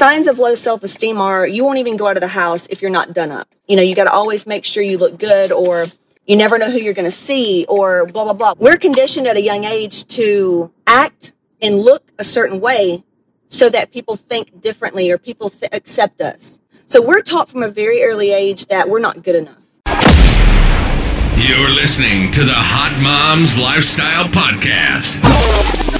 signs of low self esteem are you won't even go out of the house if you're not done up. You know, you got to always make sure you look good or you never know who you're going to see or blah, blah, blah. We're conditioned at a young age to act and look a certain way so that people think differently or people th- accept us. So we're taught from a very early age that we're not good enough. You're listening to the Hot Moms Lifestyle Podcast.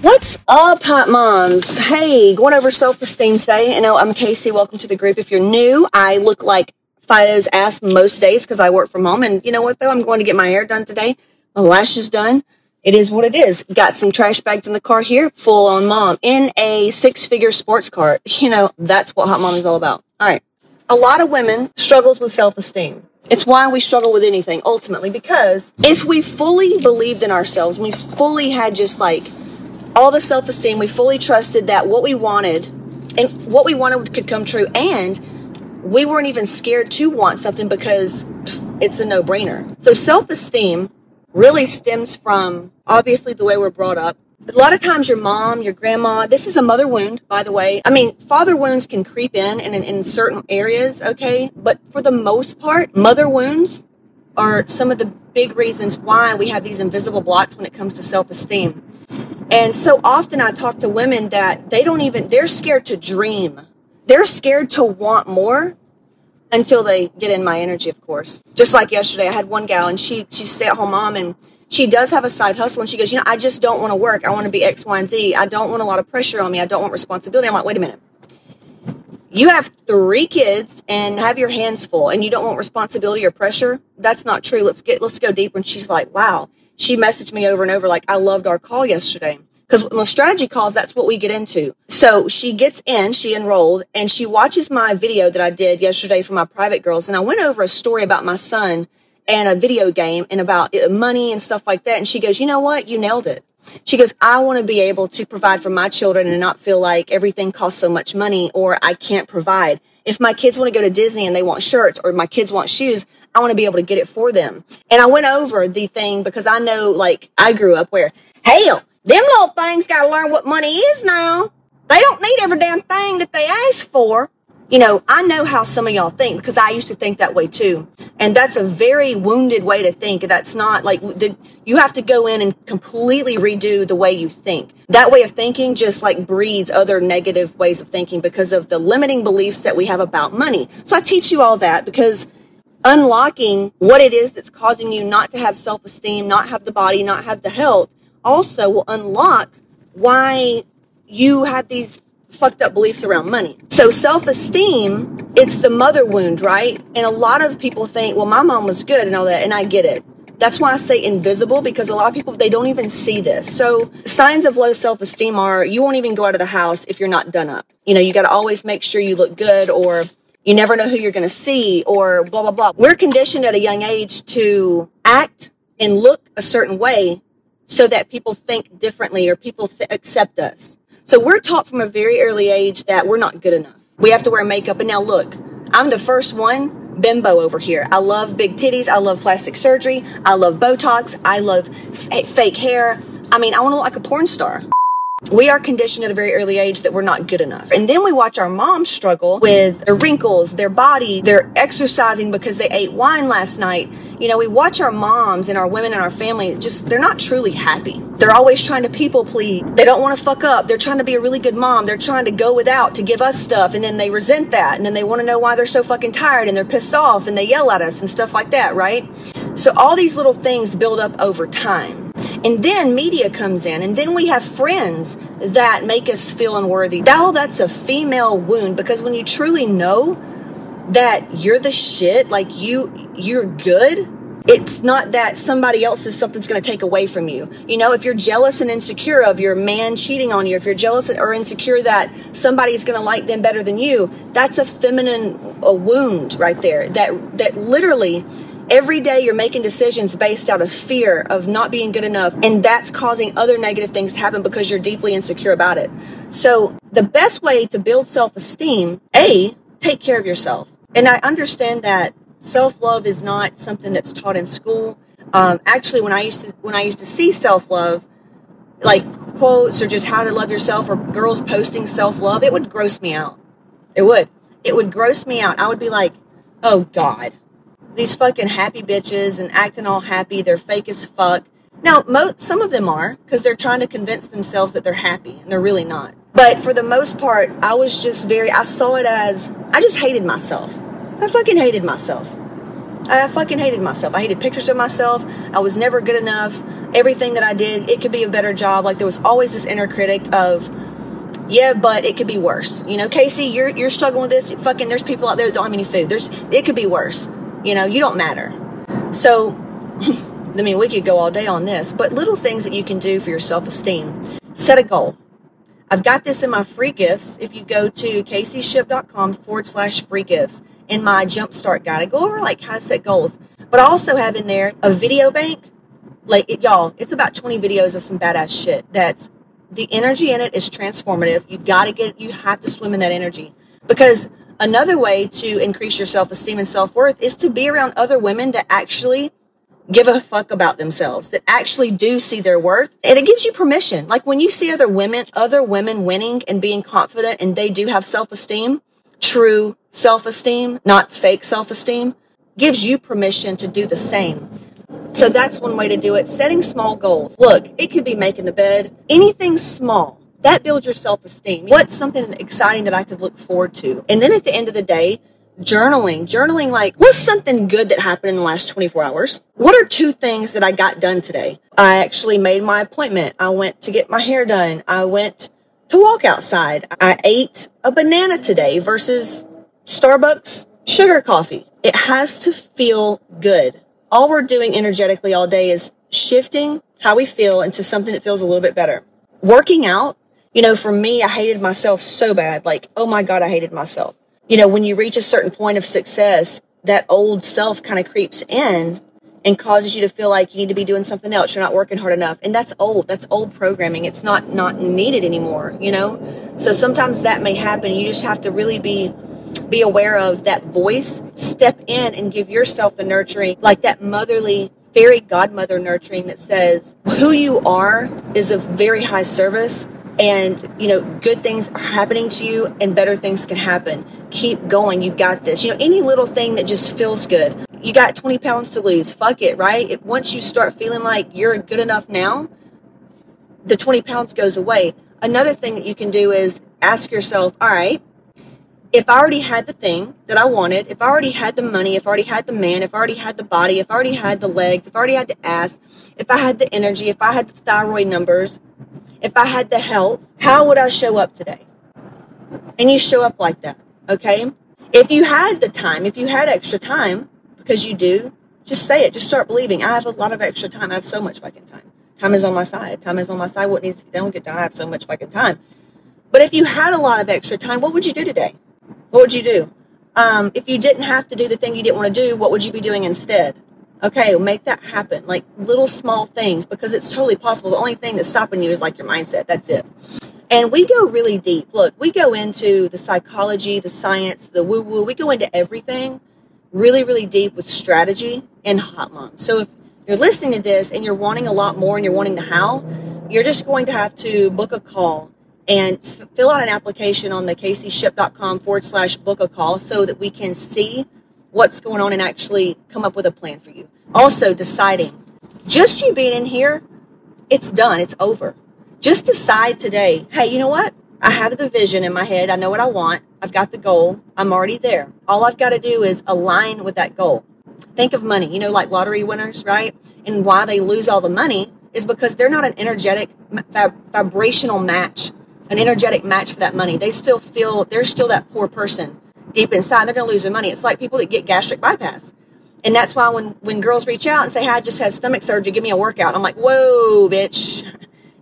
What's up, hot moms? Hey, going over self esteem today. I know I'm Casey. Welcome to the group. If you're new, I look like Fido's ass most days because I work from home. And you know what, though? I'm going to get my hair done today, my lashes done. It is what it is. Got some trash bags in the car here, full on mom in a six figure sports car. You know, that's what hot mom is all about. All right. A lot of women struggles with self esteem. It's why we struggle with anything ultimately, because if we fully believed in ourselves, we fully had just like all the self esteem, we fully trusted that what we wanted and what we wanted could come true, and we weren't even scared to want something because it's a no brainer. So self esteem really stems from obviously the way we're brought up, a lot of times your mom, your grandma, this is a mother wound, by the way. I mean, father wounds can creep in in, in certain areas, okay? But for the most part, mother wounds are some of the big reasons why we have these invisible blocks when it comes to self esteem. And so often I talk to women that they don't even, they're scared to dream. They're scared to want more until they get in my energy, of course. Just like yesterday, I had one gal and she, she's stay at home mom and she does have a side hustle and she goes, you know, I just don't want to work. I want to be X, Y, and Z. I don't want a lot of pressure on me. I don't want responsibility. I'm like, wait a minute. You have three kids and have your hands full and you don't want responsibility or pressure. That's not true. Let's get, let's go deeper. And she's like, wow. She messaged me over and over like, I loved our call yesterday. Because the strategy calls, that's what we get into. So she gets in, she enrolled, and she watches my video that I did yesterday for my private girls. And I went over a story about my son and a video game and about uh, money and stuff like that. And she goes, you know what? You nailed it. She goes, I want to be able to provide for my children and not feel like everything costs so much money or I can't provide. If my kids want to go to Disney and they want shirts or my kids want shoes, I want to be able to get it for them. And I went over the thing because I know, like, I grew up where, hell, them little things got to learn what money is now. They don't need every damn thing that they ask for you know, I know how some of y'all think because I used to think that way too. And that's a very wounded way to think. That's not like the, you have to go in and completely redo the way you think. That way of thinking just like breeds other negative ways of thinking because of the limiting beliefs that we have about money. So I teach you all that because unlocking what it is that's causing you not to have self esteem, not have the body, not have the health also will unlock why you have these fucked up beliefs around money. So self esteem, it's the mother wound, right? And a lot of people think, well, my mom was good and all that, and I get it. That's why I say invisible because a lot of people they don't even see this. So signs of low self-esteem are you won't even go out of the house if you're not done up. You know, you got to always make sure you look good or you never know who you're going to see or blah blah blah. We're conditioned at a young age to act and look a certain way so that people think differently or people th- accept us. So we're taught from a very early age that we're not good enough. We have to wear makeup. And now look, I'm the first one bimbo over here. I love big titties. I love plastic surgery. I love Botox. I love f- fake hair. I mean, I want to look like a porn star. We are conditioned at a very early age that we're not good enough. And then we watch our moms struggle with their wrinkles, their body, they're exercising because they ate wine last night. You know, we watch our moms and our women in our family just, they're not truly happy. They're always trying to people please. They don't want to fuck up. They're trying to be a really good mom. They're trying to go without to give us stuff. And then they resent that. And then they want to know why they're so fucking tired and they're pissed off and they yell at us and stuff like that, right? So all these little things build up over time. And then media comes in, and then we have friends that make us feel unworthy. Now that's a female wound because when you truly know that you're the shit, like you you're good, it's not that somebody else is something's going to take away from you. You know, if you're jealous and insecure of your man cheating on you, if you're jealous or insecure that somebody's going to like them better than you, that's a feminine a wound right there. That that literally every day you're making decisions based out of fear of not being good enough and that's causing other negative things to happen because you're deeply insecure about it. So, the best way to build self-esteem, A, take care of yourself. And I understand that self love is not something that's taught in school. Um, actually, when I used to when I used to see self love, like quotes or just how to love yourself or girls posting self love, it would gross me out. It would. It would gross me out. I would be like, oh God, these fucking happy bitches and acting all happy. They're fake as fuck. Now, mo- some of them are because they're trying to convince themselves that they're happy and they're really not. But for the most part, I was just very, I saw it as, I just hated myself. I fucking hated myself. I fucking hated myself. I hated pictures of myself. I was never good enough. Everything that I did, it could be a better job. Like there was always this inner critic of, yeah, but it could be worse. You know, Casey, you're you're struggling with this. Fucking, there's people out there that don't have any food. There's, it could be worse. You know, you don't matter. So, I mean, we could go all day on this, but little things that you can do for your self esteem. Set a goal. I've got this in my free gifts. If you go to caseyshipp.com forward slash free gifts, in my jumpstart guide. I go over like how to set goals, but I also have in there a video bank. Like it, y'all, it's about 20 videos of some badass shit. That's the energy in it is transformative. You got to get, you have to swim in that energy because another way to increase your self esteem and self worth is to be around other women that actually give a fuck about themselves, that actually do see their worth. And it gives you permission. Like when you see other women, other women winning and being confident and they do have self esteem, true self esteem, not fake self esteem, gives you permission to do the same. So that's one way to do it. Setting small goals. Look, it could be making the bed, anything small. That builds your self esteem. What's something exciting that I could look forward to? And then at the end of the day, journaling. Journaling, like, what's something good that happened in the last 24 hours? What are two things that I got done today? I actually made my appointment. I went to get my hair done. I went to walk outside. I ate a banana today versus Starbucks sugar coffee. It has to feel good. All we're doing energetically all day is shifting how we feel into something that feels a little bit better. Working out, you know, for me, I hated myself so bad. Like, oh my God, I hated myself. You know, when you reach a certain point of success, that old self kind of creeps in and causes you to feel like you need to be doing something else. You're not working hard enough. And that's old. That's old programming. It's not not needed anymore, you know? So sometimes that may happen. You just have to really be be aware of that voice. Step in and give yourself the nurturing, like that motherly fairy godmother nurturing that says who you are is of very high service and you know good things are happening to you and better things can happen keep going you got this you know any little thing that just feels good you got 20 pounds to lose. Fuck it, right? It, once you start feeling like you're good enough now, the 20 pounds goes away. Another thing that you can do is ask yourself, all right, if I already had the thing that I wanted, if I already had the money, if I already had the man, if I already had the body, if I already had the legs, if I already had the ass, if I had the energy, if I had the thyroid numbers, if I had the health, how would I show up today? And you show up like that, okay? If you had the time, if you had extra time, because you do, just say it. Just start believing. I have a lot of extra time. I have so much fucking time. Time is on my side. Time is on my side. What needs to get done, get done. I have so much fucking time. But if you had a lot of extra time, what would you do today? What would you do? Um, if you didn't have to do the thing you didn't want to do, what would you be doing instead? Okay, make that happen. Like little small things because it's totally possible. The only thing that's stopping you is like your mindset. That's it. And we go really deep. Look, we go into the psychology, the science, the woo woo. We go into everything really, really deep with strategy and hot mom. So if you're listening to this and you're wanting a lot more and you're wanting the how, you're just going to have to book a call and fill out an application on the caseyshipp.com forward slash book a call so that we can see what's going on and actually come up with a plan for you. Also, deciding just you being in here, it's done, it's over. Just decide today, hey, you know what? I have the vision in my head. I know what I want. I've got the goal. I'm already there. All I've got to do is align with that goal. Think of money, you know, like lottery winners, right? And why they lose all the money is because they're not an energetic, vibrational match, an energetic match for that money. They still feel they're still that poor person deep inside. They're going to lose their money. It's like people that get gastric bypass. And that's why when, when girls reach out and say, hey, I just had stomach surgery, give me a workout. I'm like, whoa, bitch.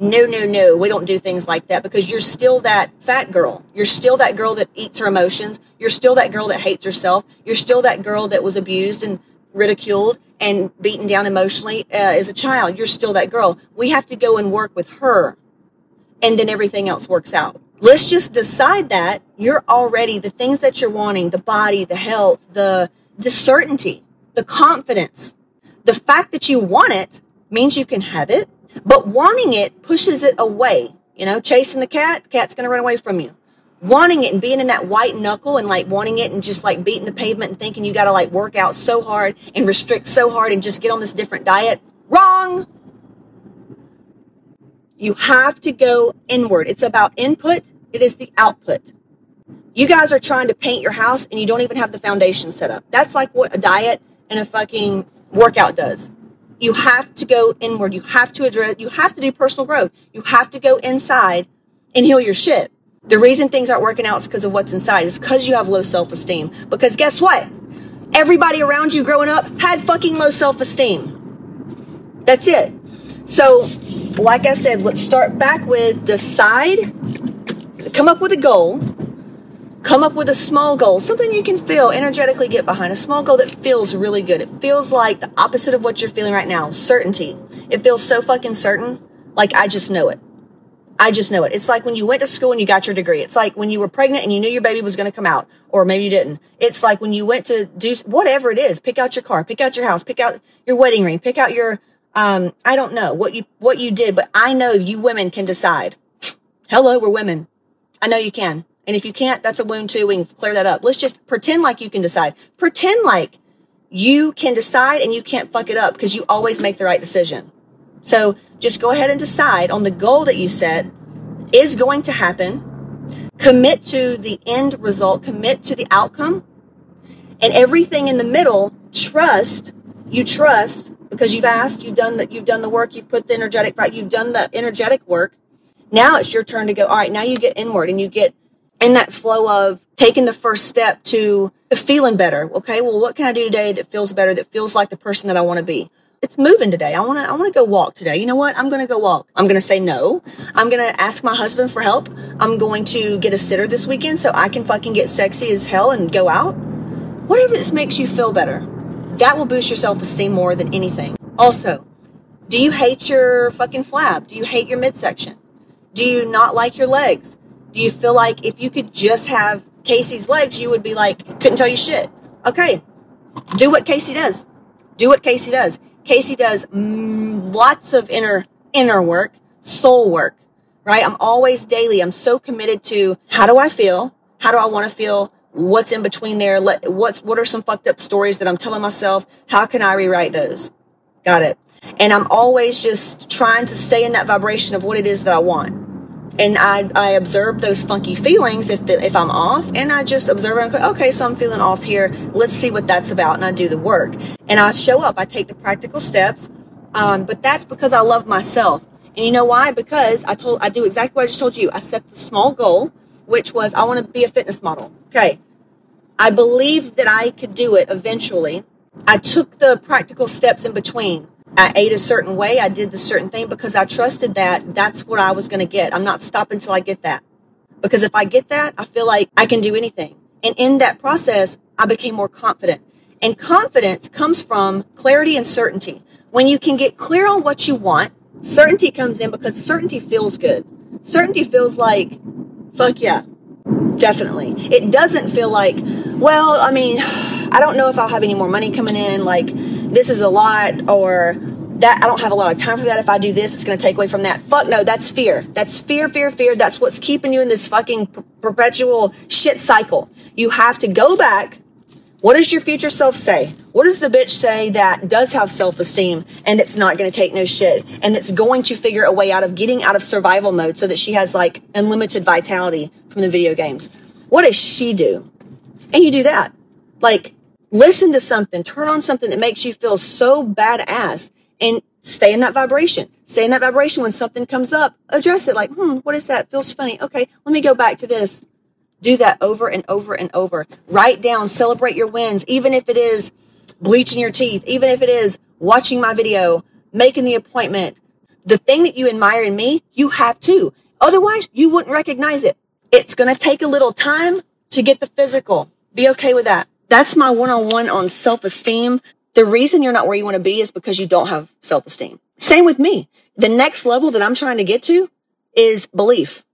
No, no, no. We don't do things like that because you're still that fat girl. You're still that girl that eats her emotions. You're still that girl that hates herself. You're still that girl that was abused and ridiculed and beaten down emotionally uh, as a child. You're still that girl. We have to go and work with her and then everything else works out. Let's just decide that you're already the things that you're wanting, the body, the health, the, the certainty, the confidence. The fact that you want it means you can have it, but wanting it pushes it away. You know, chasing the cat, the cat's going to run away from you. Wanting it and being in that white knuckle and like wanting it and just like beating the pavement and thinking you got to like work out so hard and restrict so hard and just get on this different diet. Wrong. You have to go inward. It's about input. It is the output. You guys are trying to paint your house and you don't even have the foundation set up. That's like what a diet and a fucking workout does. You have to go inward. You have to address, you have to do personal growth. You have to go inside and heal your shit. The reason things aren't working out is because of what's inside. It's because you have low self-esteem. Because guess what? Everybody around you growing up had fucking low self-esteem. That's it. So like I said, let's start back with decide, come up with a goal, come up with a small goal, something you can feel energetically get behind, a small goal that feels really good. It feels like the opposite of what you're feeling right now certainty. It feels so fucking certain, like I just know it. I just know it. It's like when you went to school and you got your degree. It's like when you were pregnant and you knew your baby was going to come out, or maybe you didn't. It's like when you went to do whatever it is, pick out your car, pick out your house, pick out your wedding ring, pick out your um, I don't know what you, what you did, but I know you women can decide. Hello, we're women. I know you can. And if you can't, that's a wound too. We can clear that up. Let's just pretend like you can decide. Pretend like you can decide and you can't fuck it up because you always make the right decision. So just go ahead and decide on the goal that you set is going to happen. Commit to the end result, commit to the outcome and everything in the middle. Trust, you trust because you've asked, you've done that, you've done the work, you've put the energetic you've done the energetic work. Now it's your turn to go, all right, now you get inward and you get in that flow of taking the first step to feeling better. Okay, well, what can I do today that feels better, that feels like the person that I want to be? It's moving today. I want to, I want to go walk today. You know what? I'm going to go walk. I'm going to say no. I'm going to ask my husband for help. I'm going to get a sitter this weekend so I can fucking get sexy as hell and go out. Whatever this makes you feel better. That will boost your self esteem more than anything. Also, do you hate your fucking flab? Do you hate your midsection? Do you not like your legs? Do you feel like if you could just have Casey's legs, you would be like, couldn't tell you shit? Okay, do what Casey does. Do what Casey does. Casey does mm, lots of inner inner work, soul work, right? I'm always daily. I'm so committed to how do I feel? How do I want to feel? what's in between there let what's what are some fucked up stories that i'm telling myself how can i rewrite those got it and i'm always just trying to stay in that vibration of what it is that i want and i i observe those funky feelings if the, if i'm off and i just observe and go okay so i'm feeling off here let's see what that's about and i do the work and i show up i take the practical steps um, but that's because i love myself and you know why because i told i do exactly what i just told you i set the small goal which was I want to be a fitness model. Okay. I believed that I could do it eventually. I took the practical steps in between. I ate a certain way. I did the certain thing because I trusted that that's what I was going to get. I'm not stopping until I get that. Because if I get that, I feel like I can do anything. And in that process, I became more confident. And confidence comes from clarity and certainty. When you can get clear on what you want, certainty comes in because certainty feels good. Certainty feels like Fuck yeah. Definitely. It doesn't feel like, well, I mean, I don't know if I'll have any more money coming in. Like, this is a lot, or that I don't have a lot of time for that. If I do this, it's going to take away from that. Fuck no, that's fear. That's fear, fear, fear. That's what's keeping you in this fucking perpetual shit cycle. You have to go back. What does your future self say? What does the bitch say that does have self esteem and that's not going to take no shit and that's going to figure a way out of getting out of survival mode so that she has like unlimited vitality from the video games? What does she do? And you do that. Like, listen to something, turn on something that makes you feel so badass and stay in that vibration. Stay in that vibration when something comes up, address it like, hmm, what is that? Feels funny. Okay, let me go back to this. Do that over and over and over. Write down, celebrate your wins, even if it is bleaching your teeth, even if it is watching my video, making the appointment, the thing that you admire in me, you have to. Otherwise, you wouldn't recognize it. It's going to take a little time to get the physical. Be okay with that. That's my one on one on self esteem. The reason you're not where you want to be is because you don't have self esteem. Same with me. The next level that I'm trying to get to is belief,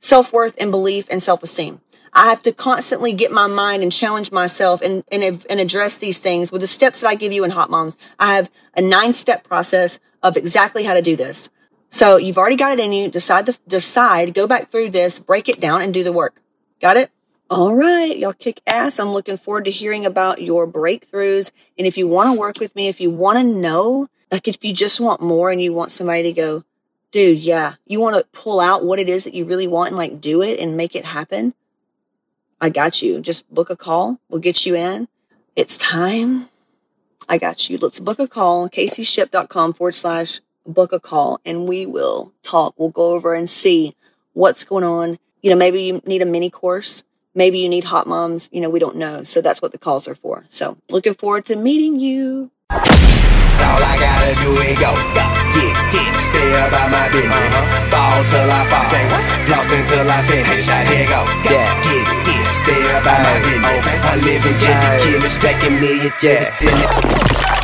self worth and belief and self esteem. I have to constantly get my mind and challenge myself and, and, and address these things with the steps that I give you in Hot Moms. I have a nine step process of exactly how to do this. So you've already got it in you. Decide the, decide, go back through this, break it down and do the work. Got it? All right. Y'all kick ass. I'm looking forward to hearing about your breakthroughs. And if you want to work with me, if you want to know, like if you just want more and you want somebody to go, dude, yeah, you want to pull out what it is that you really want and like do it and make it happen I got you. Just book a call. We'll get you in. It's time. I got you. Let's book a call. CaseyShipp.com forward slash book a call and we will talk. We'll go over and see what's going on. You know, maybe you need a mini course. Maybe you need hot moms. You know, we don't know. So that's what the calls are for. So looking forward to meeting you. All I gotta do is go, get, get, stay about my business. Uh-huh. Ball till I fall, say what? Floss until I finish. I here go, yeah, get get it, stay about my business. Okay. I live in Jackie Killer, stacking million to the ceiling.